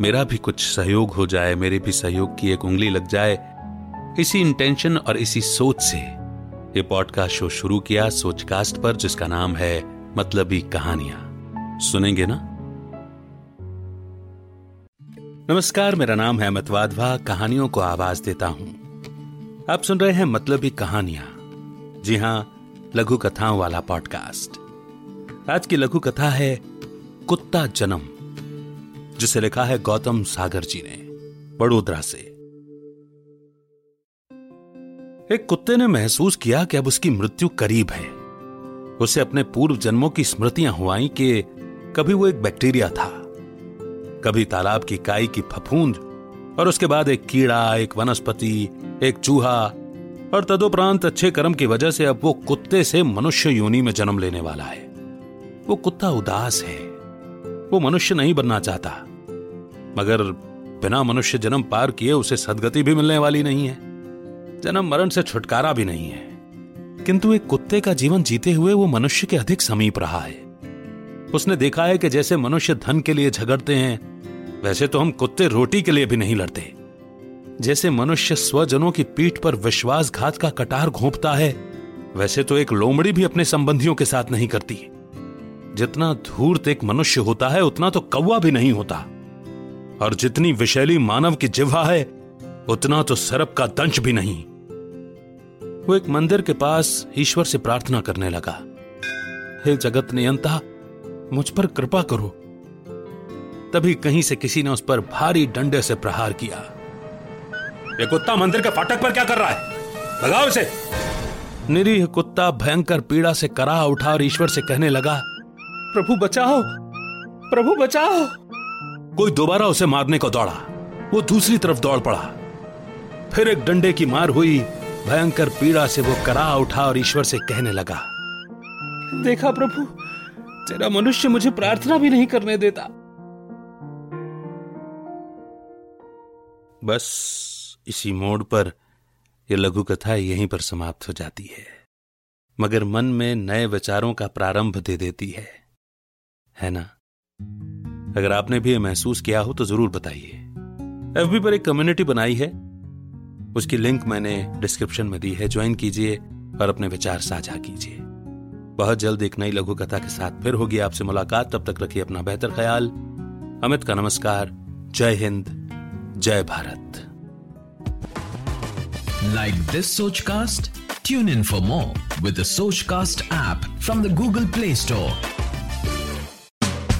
मेरा भी कुछ सहयोग हो जाए, मेरे भी सहयोग की एक उंगली लग जाए। इसी इंटेंशन और इसी सोच से ये पॉडकास्ट शो शुरू किया सोचकास्ट पर, जिसका नाम है मतलबी कहानियाँ। सुनेंगे ना? नमस्कार, मेरा नाम है अमित वाधवा, कहानियों को आवाज़ देता हूँ। आप सुन रहे हैं मतलबी कहानियाँ। जी हाँ, लघु कथाओं वाला पॉडकास्ट आज की लघु कथा है कुत्ता जन्म। जिसे लिखा है गौतम सागर जी ने बड़ोदरा से। एक कुत्ते ने महसूस किया कि अब उसकी मृत्यु करीब है। उसे अपने पूर्व जन्मों की स्मृतियाँ हुआई कि कभी वो एक बैक्टीरिया था। कभी तालाब की काई की फफूंद और उसके बाद एक कीड़ा, एक वनस्पति, एक चूहा और तदोपरांत अच्छे कर्म की वजह से अब वो कुत्ते से मनुष्य योनि में जन्म लेने वाला है। वो कुत्ता उदास है। वो मनुष्य नहीं बनना चाहता। मगर बिना मनुष्य जन्म पार किए उसे सदगति भी मिलने वाली नहीं है। जन्म मरण से छुटकारा भी नहीं है। किंतु एक कुत्ते का जीवन जीते हुए वो मनुष्य के अधिक समीप रहा है। उसने देखा है कि जैसे मनुष्य धन के लिए झगड़ते हैं, वैसे तो हम कुत्ते रोटी के लिए भी नहीं लड़ते। जैसे मनुष्य स्वजनों की पीठ पर विश्वासघात का कटार घोंपता है, वैसे तो एक लोमड़ी भी अपने संबंधियों के साथ नहीं करती। जितना धूर्त एक मनुष्य होता है, उतना तो कौवा भी नहीं होता। और जितनी विशैली मानव की जिह्वा है, उतना तो सरप का दंश भी नहीं। वो एक मंदिर के पास ईश्वर से प्रार्थना करने लगा। हे जगत नियंता, मुझ पर कृपा करो। तभी कहीं से किसी ने उस पर भारी डंडे से प्रहार किया। ये कुत्ता मंदिर के फाटक पर क्या कर रहा है? लगाओ इसे। निरीह कुत्ता भयंकर पीड़ा से करा उठा और ईश्वर से कहने लगा, प्रभु बचाओ प्रभु बचाओ। कोई दोबारा उसे मारने को दौड़ा। वो दूसरी तरफ़ दौड़ पड़ा। फिर एक डंडे की मार हुई, भयंकर पीड़ा से वो करा उठा और ईश्वर से कहने लगा, देखा प्रभु, तेरा मनुष्य मुझे प्रार्थना भी नहीं करने देता। बस इसी मोड़ पर यह लघु कथा यहीं पर समाप्त हो जाती है। मगर मन में नए विचारों का प्रारंभ दे देती है। है ना? अगर आपने भी यह महसूस किया हो तो ज़रूर बताइए। एफबी पर एक कम्युनिटी बनाई है। उसकी लिंक मैंने डिस्क्रिप्शन में दी है। ज्वाइन कीजिए और अपने विचार साझा कीजिए। बहुत जल्द एक नई लघु कथा के साथ फिर होगी आपसे मुलाकात। तब तक रखिए अपना बेहतर ख्याल। अमित का नमस्कार। जय हिंद। जय Bharat. Like this Sochcast? Tune in for more with the cast app from the Google play Store.